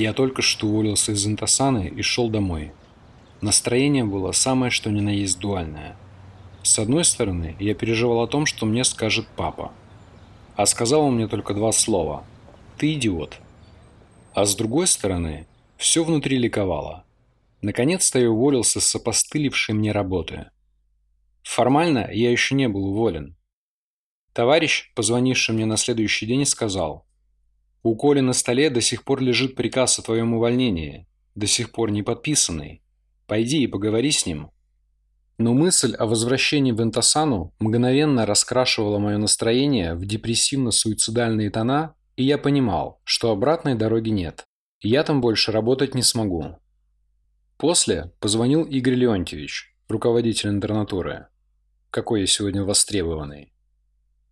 Я только что уволился из Интасаны и шел домой. Настроение было самое что ни на есть дуальное. С одной стороны, я переживал о том, что мне скажет папа. А сказал он мне только два слова. «Ты идиот». А с другой стороны, все внутри ликовало. Наконец-то я уволился с опостылевшей мне работы. Формально я еще не был уволен. Товарищ, позвонивший мне на следующий день, сказал, «У Коли на столе до сих пор лежит приказ о твоем увольнении, до сих пор не подписанный. Пойди и поговори с ним». Но мысль о возвращении в Энтасану мгновенно раскрашивала мое настроение в депрессивно-суицидальные тона, и я понимал, что обратной дороги нет. Я там больше работать не смогу. После позвонил Игорь Леонтьевич, руководитель интернатуры. Какой я сегодня востребованный.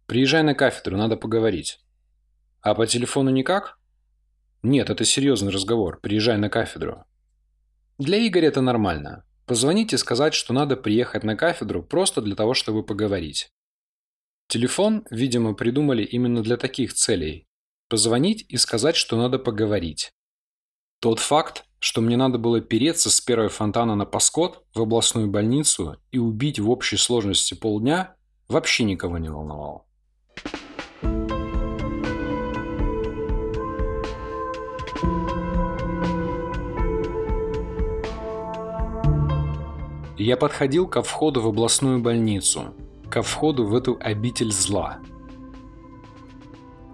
Приезжай на кафедру, надо поговорить. А по телефону никак? Нет, это серьезный разговор. Приезжай на кафедру. Для Игоря это нормально. Позвонить и сказать, что надо приехать на кафедру просто для того, чтобы поговорить. Телефон, видимо, придумали именно для таких целей. Позвонить и сказать, что надо поговорить. Тот факт, что мне надо было переться с первой фонтана на Паскот в областную больницу и убить в общей сложности полдня, вообще никого не волновал. Я подходил ко входу в областную больницу, ко входу в эту обитель зла.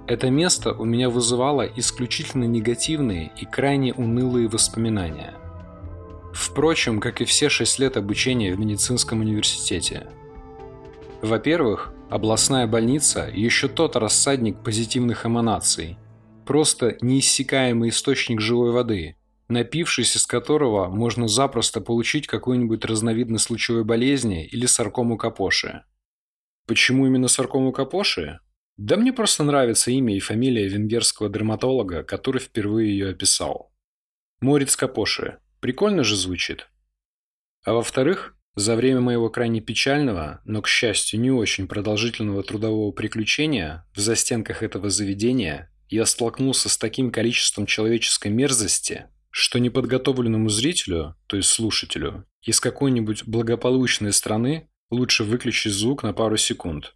Это место у меня вызывало исключительно негативные и крайне унылые воспоминания. Впрочем, как и все шесть лет обучения в медицинском университете. Во-первых, Областная больница – еще тот рассадник позитивных эманаций. Просто неиссякаемый источник живой воды, напившись из которого можно запросто получить какую-нибудь разновидность лучевой болезни или саркому капоши. Почему именно саркому капоши? Да мне просто нравится имя и фамилия венгерского дерматолога, который впервые ее описал. Морец Капоши. Прикольно же звучит. А во-вторых, за время моего крайне печального, но, к счастью, не очень продолжительного трудового приключения в застенках этого заведения я столкнулся с таким количеством человеческой мерзости, что неподготовленному зрителю, то есть слушателю, из какой-нибудь благополучной страны лучше выключить звук на пару секунд.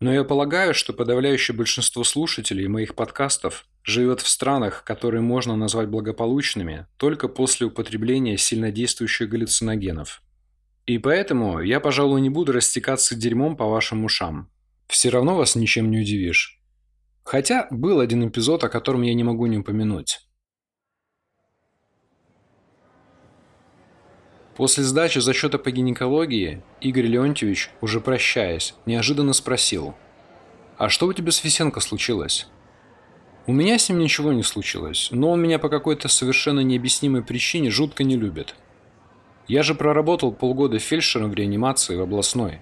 Но я полагаю, что подавляющее большинство слушателей моих подкастов живет в странах, которые можно назвать благополучными только после употребления сильнодействующих галлюциногенов – и поэтому я, пожалуй, не буду растекаться дерьмом по вашим ушам. Все равно вас ничем не удивишь. Хотя был один эпизод, о котором я не могу не упомянуть. После сдачи зачета по гинекологии Игорь Леонтьевич, уже прощаясь, неожиданно спросил. «А что у тебя с Фисенко случилось?» «У меня с ним ничего не случилось, но он меня по какой-то совершенно необъяснимой причине жутко не любит. Я же проработал полгода фельдшером в реанимации в областной.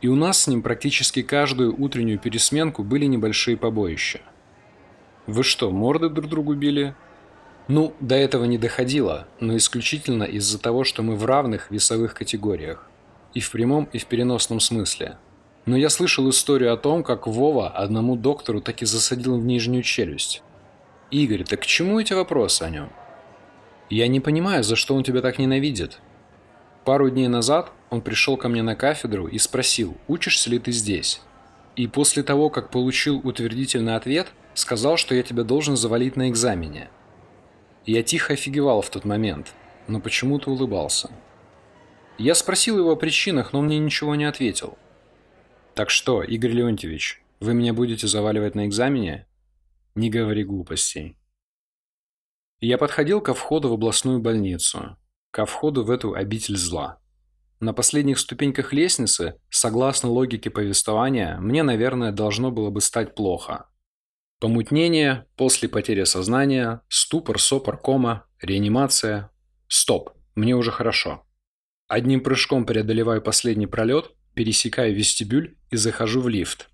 И у нас с ним практически каждую утреннюю пересменку были небольшие побоища. Вы что, морды друг другу били? Ну, до этого не доходило, но исключительно из-за того, что мы в равных весовых категориях. И в прямом, и в переносном смысле. Но я слышал историю о том, как Вова одному доктору таки засадил в нижнюю челюсть. Игорь, так к чему эти вопросы о нем? Я не понимаю, за что он тебя так ненавидит. Пару дней назад он пришел ко мне на кафедру и спросил, учишься ли ты здесь. И после того, как получил утвердительный ответ, сказал, что я тебя должен завалить на экзамене. Я тихо офигевал в тот момент, но почему-то улыбался. Я спросил его о причинах, но он мне ничего не ответил. «Так что, Игорь Леонтьевич, вы меня будете заваливать на экзамене?» «Не говори глупостей». Я подходил ко входу в областную больницу, ко входу в эту обитель зла. На последних ступеньках лестницы, согласно логике повествования, мне, наверное, должно было бы стать плохо. Помутнение, после потери сознания, ступор, сопор, кома, реанимация. Стоп, мне уже хорошо. Одним прыжком преодолеваю последний пролет, пересекаю вестибюль и захожу в лифт.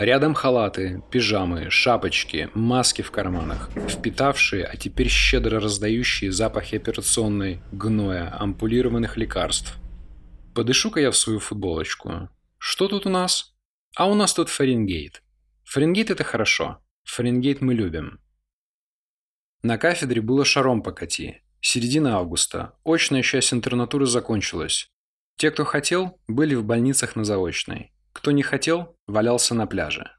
Рядом халаты, пижамы, шапочки, маски в карманах, впитавшие, а теперь щедро раздающие запахи операционной, гноя, ампулированных лекарств. Подышу-ка я в свою футболочку. Что тут у нас? А у нас тут Фаренгейт. Фаренгейт это хорошо. Фаренгейт мы любим. На кафедре было шаром покати. Середина августа. Очная часть интернатуры закончилась. Те, кто хотел, были в больницах на заочной. Кто не хотел, валялся на пляже.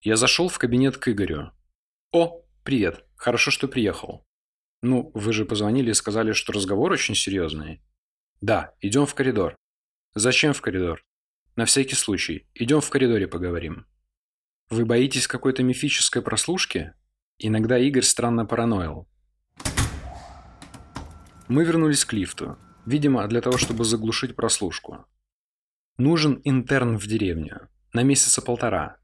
Я зашел в кабинет к Игорю. «О, привет. Хорошо, что приехал. Ну, вы же позвонили и сказали, что разговор очень серьезный». «Да, идем в коридор». «Зачем в коридор?» «На всякий случай. Идем в коридоре поговорим». «Вы боитесь какой-то мифической прослушки?» Иногда Игорь странно параноил. Мы вернулись к лифту. Видимо, для того, чтобы заглушить прослушку. Нужен интерн в деревню. На месяца полтора.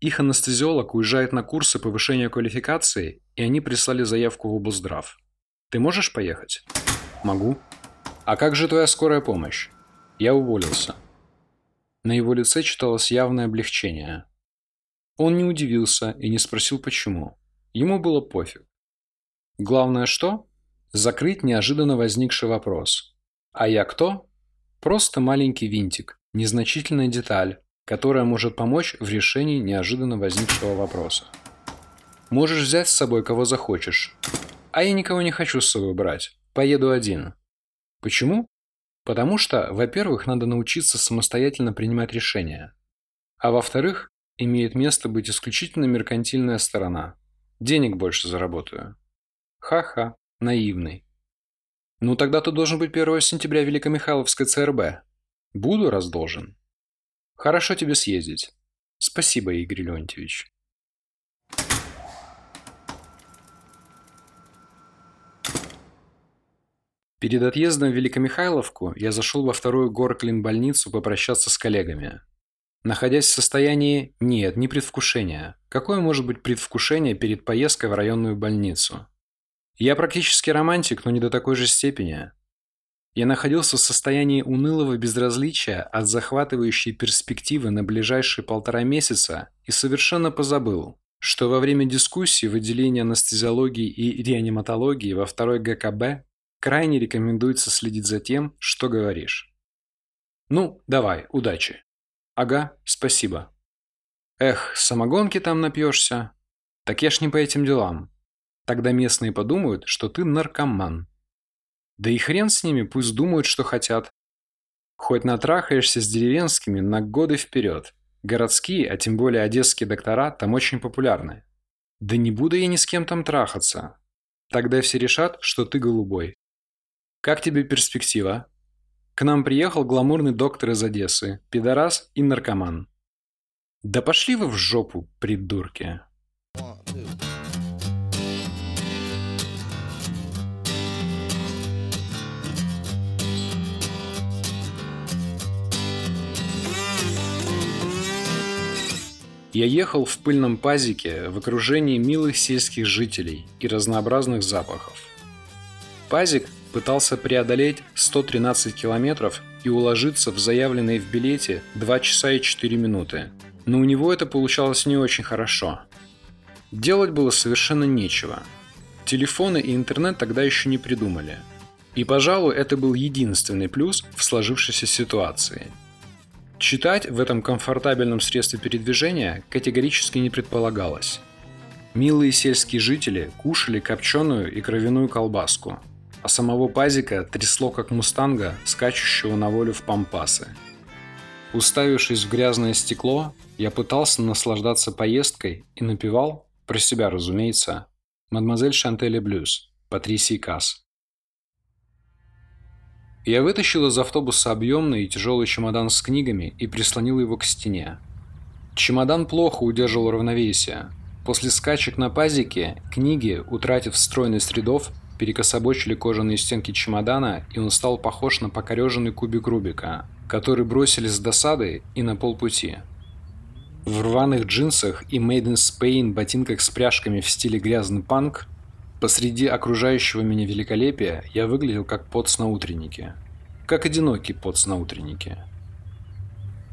Их анестезиолог уезжает на курсы повышения квалификации, и они прислали заявку в облздрав. Ты можешь поехать? Могу. А как же твоя скорая помощь? Я уволился. На его лице читалось явное облегчение. Он не удивился и не спросил почему. Ему было пофиг. Главное что? Закрыть неожиданно возникший вопрос. А я кто? Просто маленький винтик, незначительная деталь, которая может помочь в решении неожиданно возникшего вопроса. Можешь взять с собой кого захочешь. А я никого не хочу с собой брать. Поеду один. Почему? Потому что, во-первых, надо научиться самостоятельно принимать решения. А во-вторых, имеет место быть исключительно меркантильная сторона. Денег больше заработаю. Ха-ха, наивный. Ну тогда ты должен быть 1 сентября Великомихайловской ЦРБ. Буду, раз. Хорошо тебе съездить. Спасибо, Игорь Леонтьевич. Перед отъездом в Великомихайловку я зашел во вторую горклин-больницу попрощаться с коллегами. Находясь в состоянии «нет, не предвкушения». Какое может быть предвкушение перед поездкой в районную больницу? Я практически романтик, но не до такой же степени. Я находился в состоянии унылого безразличия от захватывающей перспективы на ближайшие полтора месяца и совершенно позабыл, что во время дискуссии в отделении анестезиологии и реаниматологии во второй ГКБ крайне рекомендуется следить за тем, что говоришь. Ну, давай, удачи. Ага, спасибо. Эх, самогонки там напьешься. Так я ж не по этим делам. Тогда местные подумают, что ты наркоман. Да и хрен с ними, пусть думают, что хотят. Хоть натрахаешься с деревенскими на годы вперед. Городские, а тем более одесские доктора там очень популярны. Да не буду я ни с кем там трахаться. Тогда все решат, что ты голубой. Как тебе перспектива? К нам приехал гламурный доктор из Одессы, пидорас и наркоман. Да пошли вы в жопу, придурки. Я ехал в пыльном пазике в окружении милых сельских жителей и разнообразных запахов. Пазик пытался преодолеть 113 километров и уложиться в заявленные в билете 2 часа и 4 минуты. Но у него это получалось не очень хорошо. Делать было совершенно нечего. Телефоны и интернет тогда еще не придумали. И, пожалуй, это был единственный плюс в сложившейся ситуации – Читать в этом комфортабельном средстве передвижения категорически не предполагалось. Милые сельские жители кушали копченую и кровяную колбаску, а самого пазика трясло как мустанга, скачущего на волю в пампасы. Уставившись в грязное стекло, я пытался наслаждаться поездкой и напевал, про себя разумеется, «Мадемуазель Шантеле Блюз» Патрисии Касс. Я вытащил из автобуса объемный и тяжелый чемодан с книгами и прислонил его к стене. Чемодан плохо удерживал равновесие. После скачек на пазике книги, утратив стройность рядов, перекособочили кожаные стенки чемодана, и он стал похож на покореженный кубик Рубика, который бросили с досады и на полпути. В рваных джинсах и Made in Spain ботинках с пряжками в стиле грязный панк Посреди окружающего меня великолепия я выглядел как поц на утреннике. Как одинокий поц на утреннике.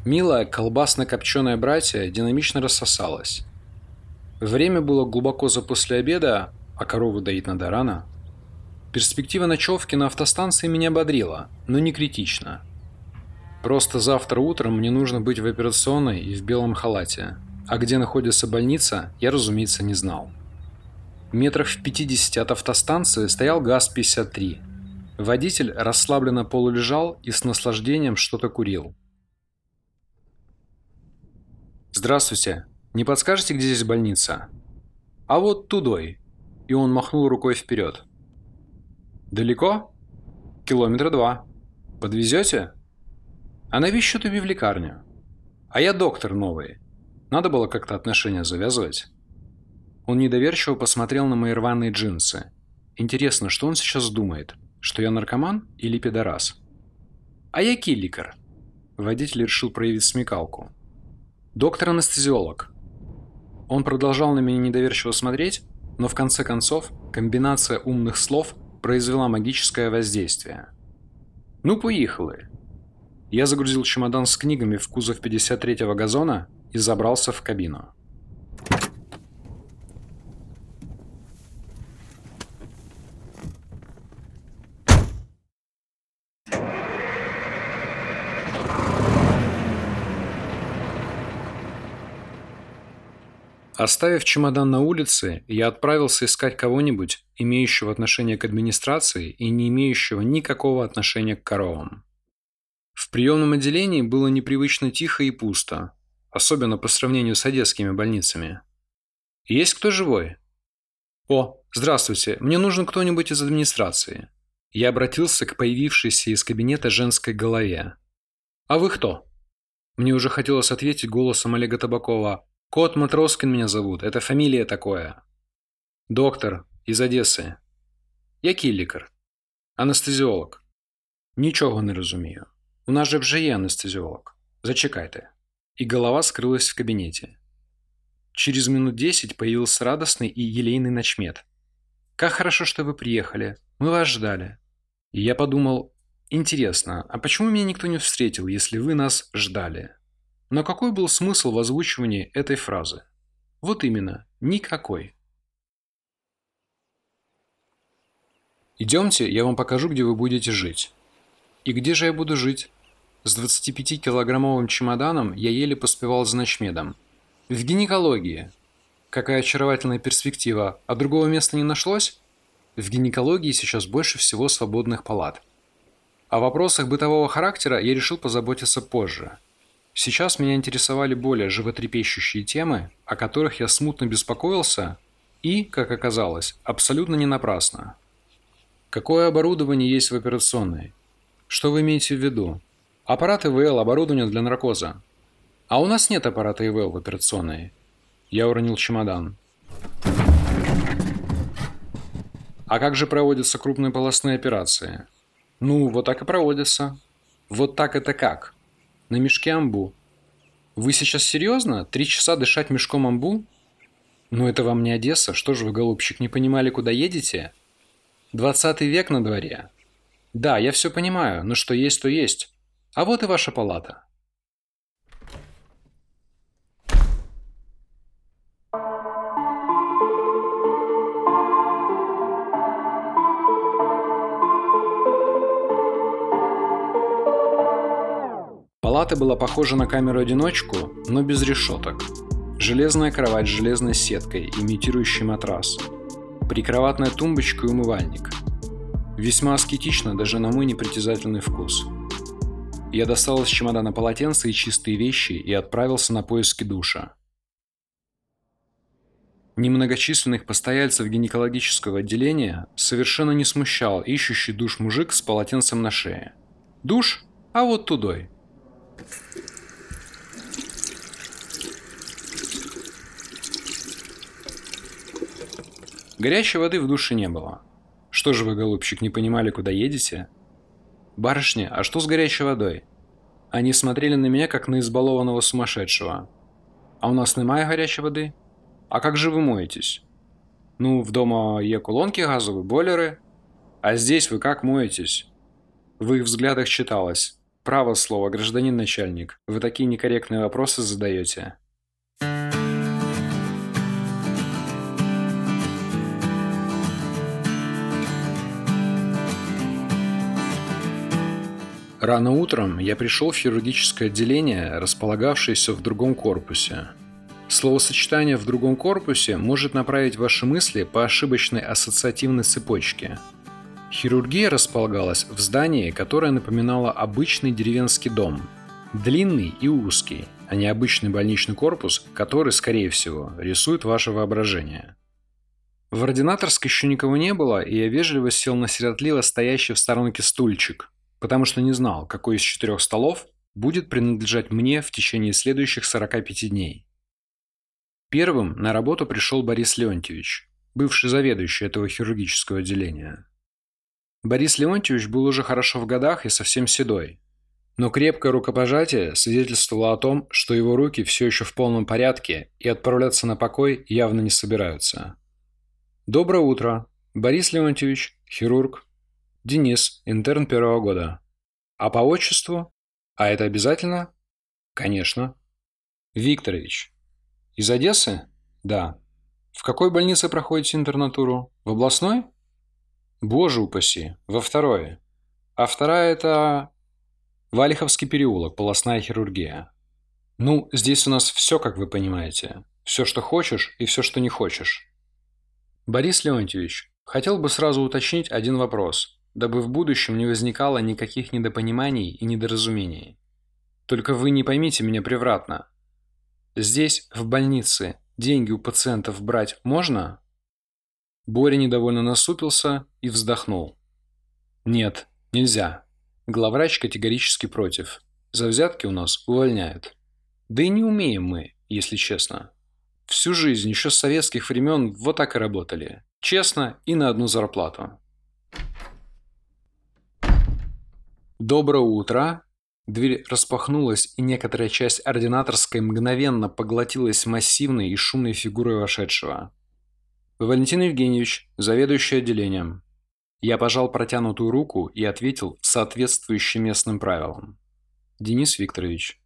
Милая колбасно-копченая братья динамично рассосалась. Время было глубоко за после обеда, а корову доить надо рано. Перспектива ночевки на автостанции меня бодрила, но не критично. Просто завтра утром мне нужно быть в операционной и в белом халате. А где находится больница, я, разумеется, не знал. Метрах в 50 от автостанции стоял ГАЗ-53. Водитель расслабленно полулежал и с наслаждением что-то курил. «Здравствуйте. Не подскажете, где здесь больница?» «А вот тудой». И он махнул рукой вперед. «Далеко?» «Километра два. Подвезете?» «А навещу тебе в лекарню. А я доктор новый. Надо было как-то отношения завязывать». Он недоверчиво посмотрел на мои рваные джинсы. Интересно, что он сейчас думает? Что я наркоман или пидорас? А я килликер. Водитель решил проявить смекалку. Доктор-анестезиолог. Он продолжал на меня недоверчиво смотреть, но в конце концов комбинация умных слов произвела магическое воздействие. Ну, поехали. Я загрузил чемодан с книгами в кузов 53-го газона и забрался в кабину. Оставив чемодан на улице, я отправился искать кого-нибудь, имеющего отношение к администрации и не имеющего никакого отношения к коровам. В приемном отделении было непривычно тихо и пусто, особенно по сравнению с одесскими больницами. «Есть кто живой?» «О, здравствуйте, мне нужен кто-нибудь из администрации». Я обратился к появившейся из кабинета женской голове. «А вы кто?» Мне уже хотелось ответить голосом Олега Табакова Кот Матроскин меня зовут, это фамилия такое. Доктор из Одессы. Який лікар? Анестезіолог. Нічого не розумію. У нас же вже є анестезиолог. Зачекайте. И голова скрылась в кабинете. Через минут десять появился радостный и елейный ночмед. «Как хорошо, что вы приехали. Мы вас ждали». И я подумал, интересно, а почему меня никто не встретил, если вы нас ждали? Но какой был смысл в озвучивании этой фразы? Вот именно, никакой. Идемте, я вам покажу, где вы будете жить. И где же я буду жить? С 25-килограммовым чемоданом я еле поспевал за ночмедом. В гинекологии. Какая очаровательная перспектива. А другого места не нашлось? В гинекологии сейчас больше всего свободных палат. О вопросах бытового характера я решил позаботиться позже – Сейчас меня интересовали более животрепещущие темы, о которых я смутно беспокоился и, как оказалось, абсолютно не напрасно. Какое оборудование есть в операционной? Что вы имеете в виду? Аппарат ИВЛ, оборудование для наркоза. А у нас нет аппарата ИВЛ в операционной. Я уронил чемодан. А как же проводятся крупные полостные операции? Ну, вот так и проводятся. Вот так это как? На мешке амбу. Вы сейчас серьезно? Три часа дышать мешком амбу? Ну это вам не Одесса, что же вы, голубчик, не понимали, куда едете? Двадцатый век на дворе. Да, я все понимаю, но что есть, то есть. А вот и ваша палата. Палата была похожа на камеру-одиночку, но без решеток. Железная кровать с железной сеткой, имитирующей матрас. Прикроватная тумбочка и умывальник. Весьма аскетично даже на мой непритязательный вкус. Я достал из чемодана полотенце и чистые вещи и отправился на поиски душа. Немногочисленных постояльцев гинекологического отделения совершенно не смущал ищущий душ мужик с полотенцем на шее. Душ? А вот тудой. Горячей воды в душе не было. Что же вы, голубчик, не понимали, куда едете? Барышня, а что с горячей водой? Они смотрели на меня, как на избалованного сумасшедшего. А у нас немає горячей воды? А как же вы моетесь? Ну, в дома є колонки газовые, бойлеры. А здесь вы как моетесь? В их взглядах читалось. Право слово, гражданин начальник. Вы такие некорректные вопросы задаете. Рано утром я пришел в хирургическое отделение, располагавшееся в другом корпусе. Словосочетание «в другом корпусе» может направить ваши мысли по ошибочной ассоциативной цепочке. Хирургия располагалась в здании, которое напоминало обычный деревенский дом. Длинный и узкий, а не обычный больничный корпус, который, скорее всего, рисует ваше воображение. В ординаторской еще никого не было, и я вежливо сел на сиротливо стоящий в сторонке стульчик – потому что не знал, какой из четырех столов будет принадлежать мне в течение следующих 45 дней. Первым на работу пришел Борис Леонтьевич, бывший заведующий этого хирургического отделения. Борис Леонтьевич был уже хорошо в годах и совсем седой, но крепкое рукопожатие свидетельствовало о том, что его руки все еще в полном порядке и отправляться на покой явно не собираются. «Доброе утро, Борис Леонтьевич, хирург», Денис, интерн первого года. А по отчеству? А это обязательно? Конечно. Викторович. Из Одессы? Да. В какой больнице проходите интернатуру? В областной? Боже упаси, во второе. А вторая это... Валиховский переулок, полостная хирургия. Ну, здесь у нас все, как вы понимаете. Все, что хочешь, и все, что не хочешь. Борис Леонтьевич, хотел бы сразу уточнить один вопрос дабы в будущем не возникало никаких недопониманий и недоразумений. Только вы не поймите меня превратно. Здесь, в больнице, деньги у пациентов брать можно? Боря недовольно насупился и вздохнул. Нет, нельзя. Главврач категорически против. За взятки у нас увольняют. Да и не умеем мы, если честно. Всю жизнь, еще с советских времен, вот так и работали. Честно и на одну зарплату. «Доброе утро!» Дверь распахнулась, и некоторая часть ординаторской мгновенно поглотилась массивной и шумной фигурой вошедшего. «Валентин Евгеньевич, заведующий отделением». Я пожал протянутую руку и ответил соответствующим местным правилам. «Денис Викторович».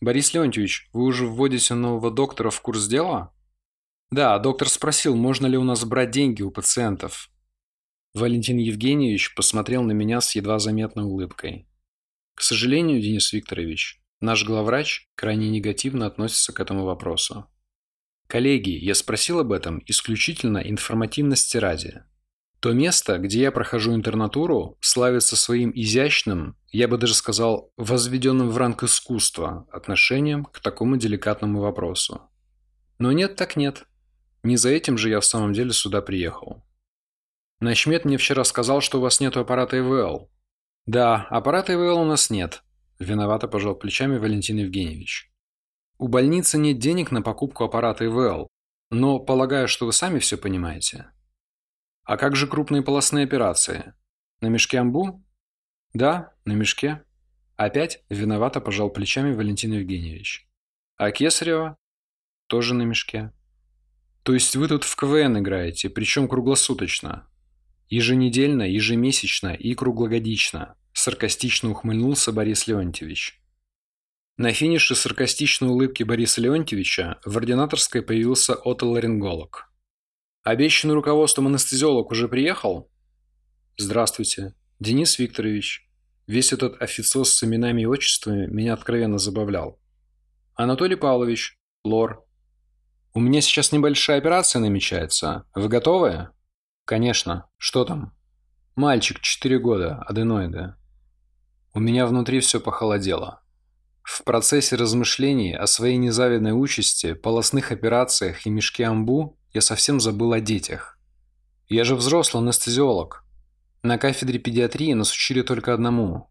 «Борис Леонтьевич, вы уже вводите нового доктора в курс дела?» «Да, доктор спросил, можно ли у нас брать деньги у пациентов. Валентин Евгеньевич посмотрел на меня с едва заметной улыбкой. К сожалению, Денис Викторович, наш главврач крайне негативно относится к этому вопросу. Коллеги, я спросил об этом исключительно информативности ради. То место, где я прохожу интернатуру, славится своим изящным, я бы даже сказал, возведенным в ранг искусства отношением к такому деликатному вопросу. Но нет так нет. Не за этим же я в самом деле сюда приехал. Начмет мне вчера сказал, что у вас нет аппарата ИВЛ. Да, аппарата ИВЛ у нас нет. Виновато пожал плечами Валентин Евгеньевич. У больницы нет денег на покупку аппарата ИВЛ, но полагаю, что вы сами все понимаете. А как же крупные полостные операции? На мешке амбу? Да, на мешке. Опять виновато пожал плечами Валентин Евгеньевич. А Кесарева? Тоже на мешке. То есть вы тут в КВН играете, причем круглосуточно? Еженедельно, ежемесячно и круглогодично, саркастично ухмыльнулся Борис Леонтьевич. На финише саркастичной улыбки Бориса Леонтьевича в ординаторской появился отоларинголог. Обещанный руководством анестезиолог уже приехал? Здравствуйте, Денис Викторович. Весь этот официоз с именами и отчествами меня откровенно забавлял. Анатолий Павлович, лор. У меня сейчас небольшая операция намечается. Вы готовы? Конечно. Что там? Мальчик, 4 года, аденоиды. У меня внутри все похолодело. В процессе размышлений о своей незавидной участи, полостных операциях и мешке амбу я совсем забыл о детях. Я же взрослый анестезиолог. На кафедре педиатрии нас учили только одному.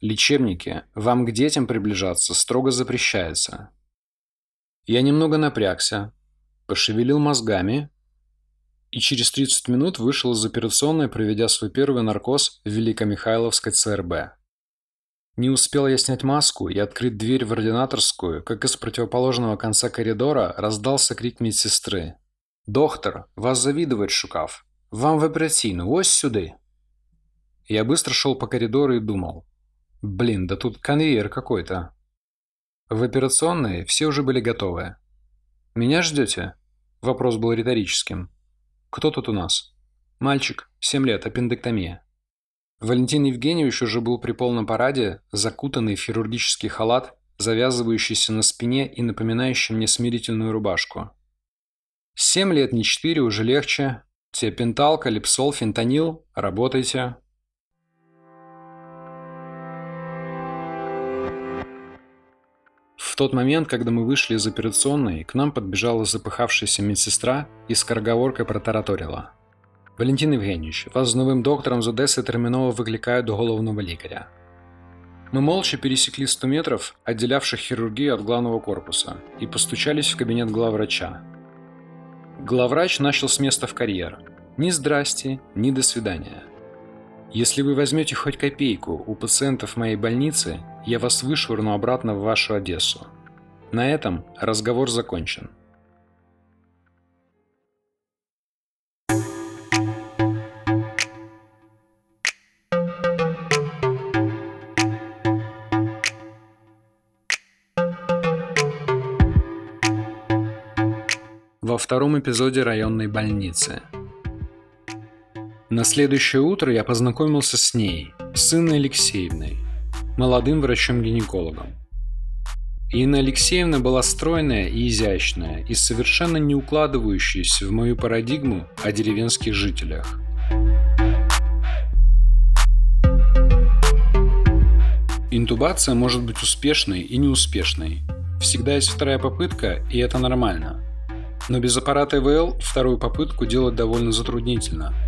Лечебники, вам к детям приближаться строго запрещается. Я немного напрягся, пошевелил мозгами и через 30 минут вышел из операционной, проведя свой первый наркоз в Великомихайловской ЦРБ. Не успел я снять маску и открыть дверь в ординаторскую, как из противоположного конца коридора раздался крик медсестры. «Доктор, вас завидует Шукав. Вам в операцийную, ось сюда!» Я быстро шел по коридору и думал. «Блин, да тут конвейер какой-то». В операционной все уже были готовы. «Меня ждете?» Вопрос был риторическим. Кто тут у нас? Мальчик, 7 лет, аппендэктомия. Валентин Евгеньевич уже был при полном параде, закутанный в хирургический халат, завязывающийся на спине и напоминающий мне смирительную рубашку. Семь лет, не четыре, уже легче. Тиопентал, калипсол, фентанил. Работайте. В тот момент, когда мы вышли из операционной, к нам подбежала запыхавшаяся медсестра и скороговоркой протараторила. «Валентин Евгеньевич, вас с новым доктором з Одеси терміново викликають до головного лікаря». Мы молча пересекли 100 метров, отделявших хирургию от главного корпуса, и постучались в кабинет главврача. Главврач начал с места в карьер. Ни здрасте, ни до свидания. Если вы возьмете хоть копейку у пациентов моей больницы, я вас вышвырну обратно в вашу Одессу. На этом разговор закончен. Во втором эпизоде районной больницы. На следующее утро я познакомился с ней, с Алексеевной, молодым врачом-гинекологом. Инна Алексеевна была стройная и изящная, и совершенно не укладывающаяся в мою парадигму о деревенских жителях. Интубация может быть успешной и неуспешной. Всегда есть вторая попытка, и это нормально. Но без аппарата ИВЛ вторую попытку делать довольно затруднительно –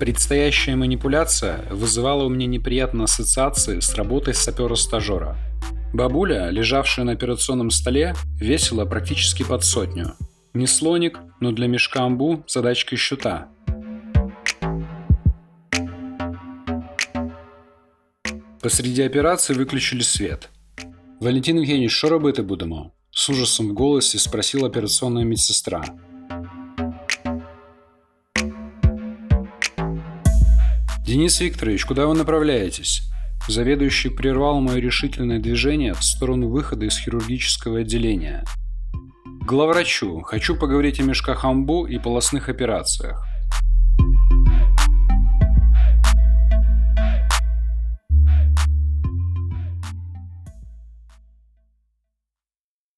Предстоящая манипуляция вызывала у меня неприятные ассоциации с работой сапера-стажера. Бабуля, лежавшая на операционном столе, весила практически под сотню. Не слоник, но для мешка амбу задачка щута. Посреди операции выключили свет. «Валентин Евгеньевич, що робити будемо?» С ужасом в голосе спросила операционная медсестра. «Денис Викторович, куда вы направляетесь?» Заведующий прервал мое решительное движение в сторону выхода из хирургического отделения. «Главврачу, хочу поговорить о мешках амбу и полостных операциях».